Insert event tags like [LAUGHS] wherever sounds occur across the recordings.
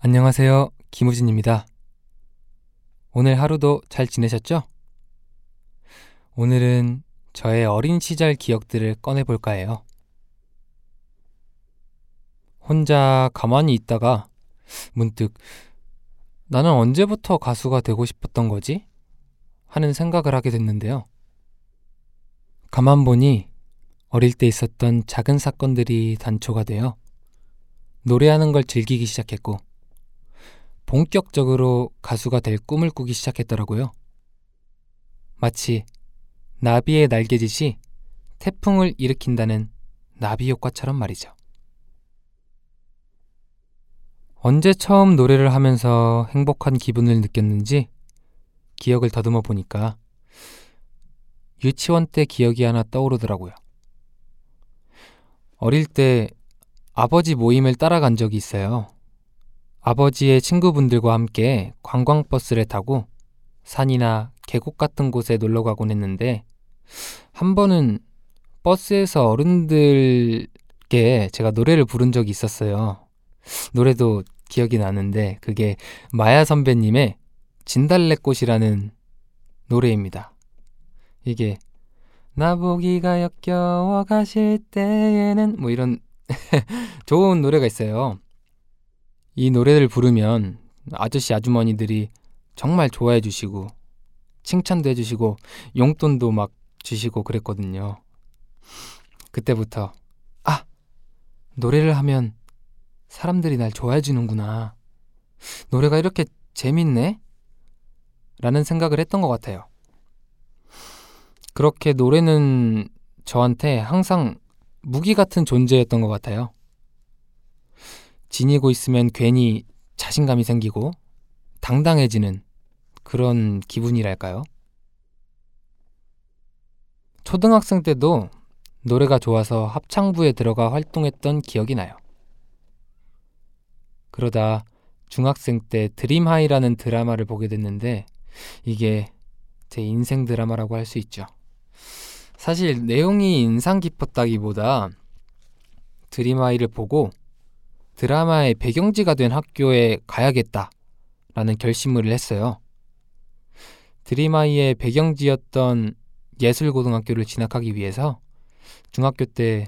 안녕하세요. 김우진입니다. 오늘 하루도 잘 지내셨죠? 오늘은 저의 어린 시절 기억들을 꺼내볼까 해요. 혼자 가만히 있다가 문득 나는 언제부터 가수가 되고 싶었던 거지? 하는 생각을 하게 됐는데요. 가만 보니 어릴 때 있었던 작은 사건들이 단초가 되어 노래하는 걸 즐기기 시작했고 본격적으로 가수가 될 꿈을 꾸기 시작했더라고요. 마치 나비의 날개짓이 태풍을 일으킨다는 나비 효과처럼 말이죠. 언제 처음 노래를 하면서 행복한 기분을 느꼈는지 기억을 더듬어 보니까 유치원 때 기억이 하나 떠오르더라고요. 어릴 때 아버지 모임을 따라간 적이 있어요. 아버지의 친구분들과 함께 관광버스를 타고 산이나 계곡 같은 곳에 놀러 가곤 했는데 한 번은 버스에서 어른들께 제가 노래를 부른 적이 있었어요. 노래도 기억이 나는데 그게 마야 선배님의 진달래꽃이라는 노래입니다. 이게 나보기가 역겨워 가실 때에는 뭐 이런 [LAUGHS] 좋은 노래가 있어요. 이 노래를 부르면 아저씨 아주머니들이 정말 좋아해 주시고 칭찬도 해주시고 용돈도 막 주시고 그랬거든요. 그때부터 아 노래를 하면 사람들이 날 좋아해 주는구나. 노래가 이렇게 재밌네? 라는 생각을 했던 것 같아요. 그렇게 노래는 저한테 항상 무기 같은 존재였던 것 같아요. 지니고 있으면 괜히 자신감이 생기고 당당해지는 그런 기분이랄까요? 초등학생 때도 노래가 좋아서 합창부에 들어가 활동했던 기억이 나요. 그러다 중학생 때 드림하이라는 드라마를 보게 됐는데 이게 제 인생 드라마라고 할 수 있죠. 사실 내용이 인상 깊었다기보다 드림하이를 보고 드라마의 배경지가 된 학교에 가야겠다라는 결심을 했어요. 드림하이의 배경지였던 예술고등학교를 진학하기 위해서 중학교 때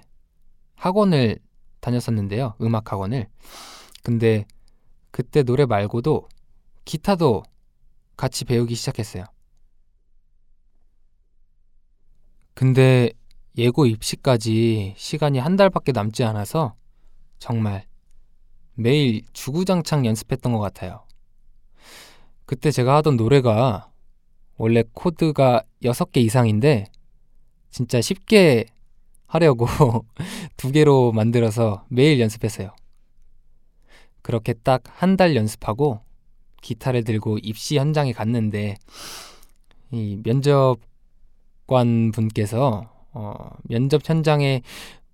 학원을 다녔었는데요. 음악 학원을. 근데 그때 노래 말고도 기타도 같이 배우기 시작했어요. 근데 예고 입시까지 시간이 한 달밖에 남지 않아서 정말 매일 주구장창 연습했던 것 같아요. 그때 제가 하던 노래가 원래 코드가 6개 이상인데 진짜 쉽게 하려고 [LAUGHS] 두 개로 만들어서 매일 연습했어요. 그렇게 딱 한 달 연습하고 기타를 들고 입시 현장에 갔는데 이 면접 관 분께서 어, 면접 현장에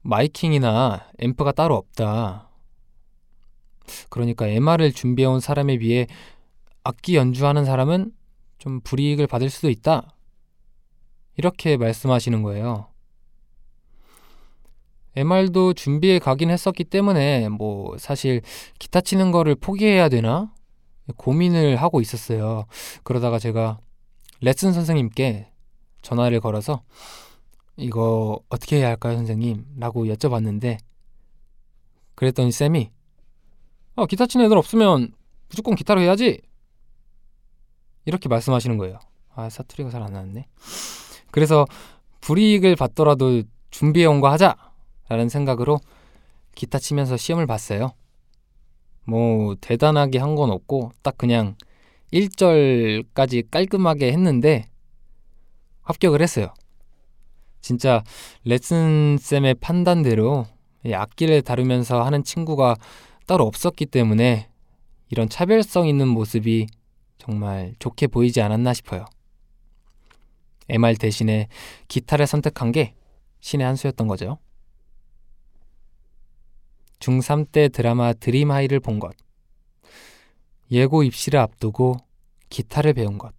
마이킹이나 앰프가 따로 없다. 그러니까 MR을 준비해온 사람에 비해 악기 연주하는 사람은 좀 불이익을 받을 수도 있다. 이렇게 말씀하시는 거예요. MR도 준비해 가긴 했었기 때문에 뭐 사실 기타 치는 거를 포기해야 되나 고민을 하고 있었어요. 그러다가 제가 레슨 선생님께 전화를 걸어서 이거 어떻게 해야 할까요, 선생님? 라고 여쭤봤는데 그랬더니 쌤이 아, 기타 치는 애들 없으면 무조건 기타로 해야지. 이렇게 말씀하시는 거예요. 아, 사투리가 잘 안 나왔네. 그래서 불이익을 받더라도 준비해 온 거 하자. 라는 생각으로 기타 치면서 시험을 봤어요. 뭐, 대단하게 한 건 없고, 딱 그냥 1절까지 깔끔하게 했는데, 합격을 했어요. 진짜 레슨 쌤의 판단대로 악기를 다루면서 하는 친구가 따로 없었기 때문에 이런 차별성 있는 모습이 정말 좋게 보이지 않았나 싶어요. MR 대신에 기타를 선택한 게 신의 한 수였던 거죠. 중3 때 드라마 드림하이를 본 것. 예고 입시를 앞두고 기타를 배운 것.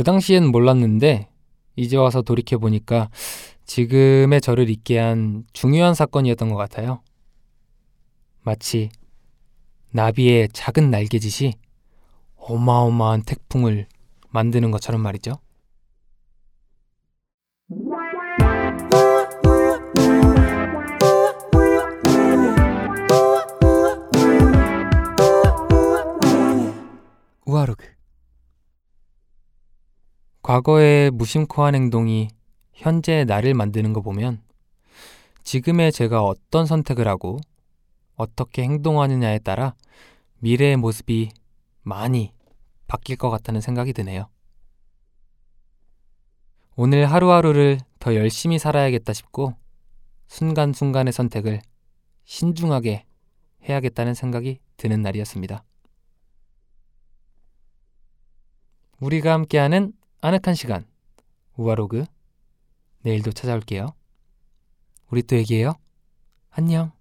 그 당시엔 몰랐는데 이제 와서 돌이켜 보니까 지금의 저를 있게 한 중요한 사건이었던 것 같아요. 마치 나비의 작은 날개짓이 어마어마한 태풍을 만드는 것처럼 말이죠. 과거의 무심코한 행동이 현재의 나를 만드는 거 보면 지금의 제가 어떤 선택을 하고 어떻게 행동하느냐에 따라 미래의 모습이 많이 바뀔 것 같다는 생각이 드네요. 오늘 하루하루를 더 열심히 살아야겠다 싶고 순간순간의 선택을 신중하게 해야겠다는 생각이 드는 날이었습니다. 우리가 함께하는 아늑한 시간 우아로그 내일도 찾아올게요. 우리 또 얘기해요. 안녕.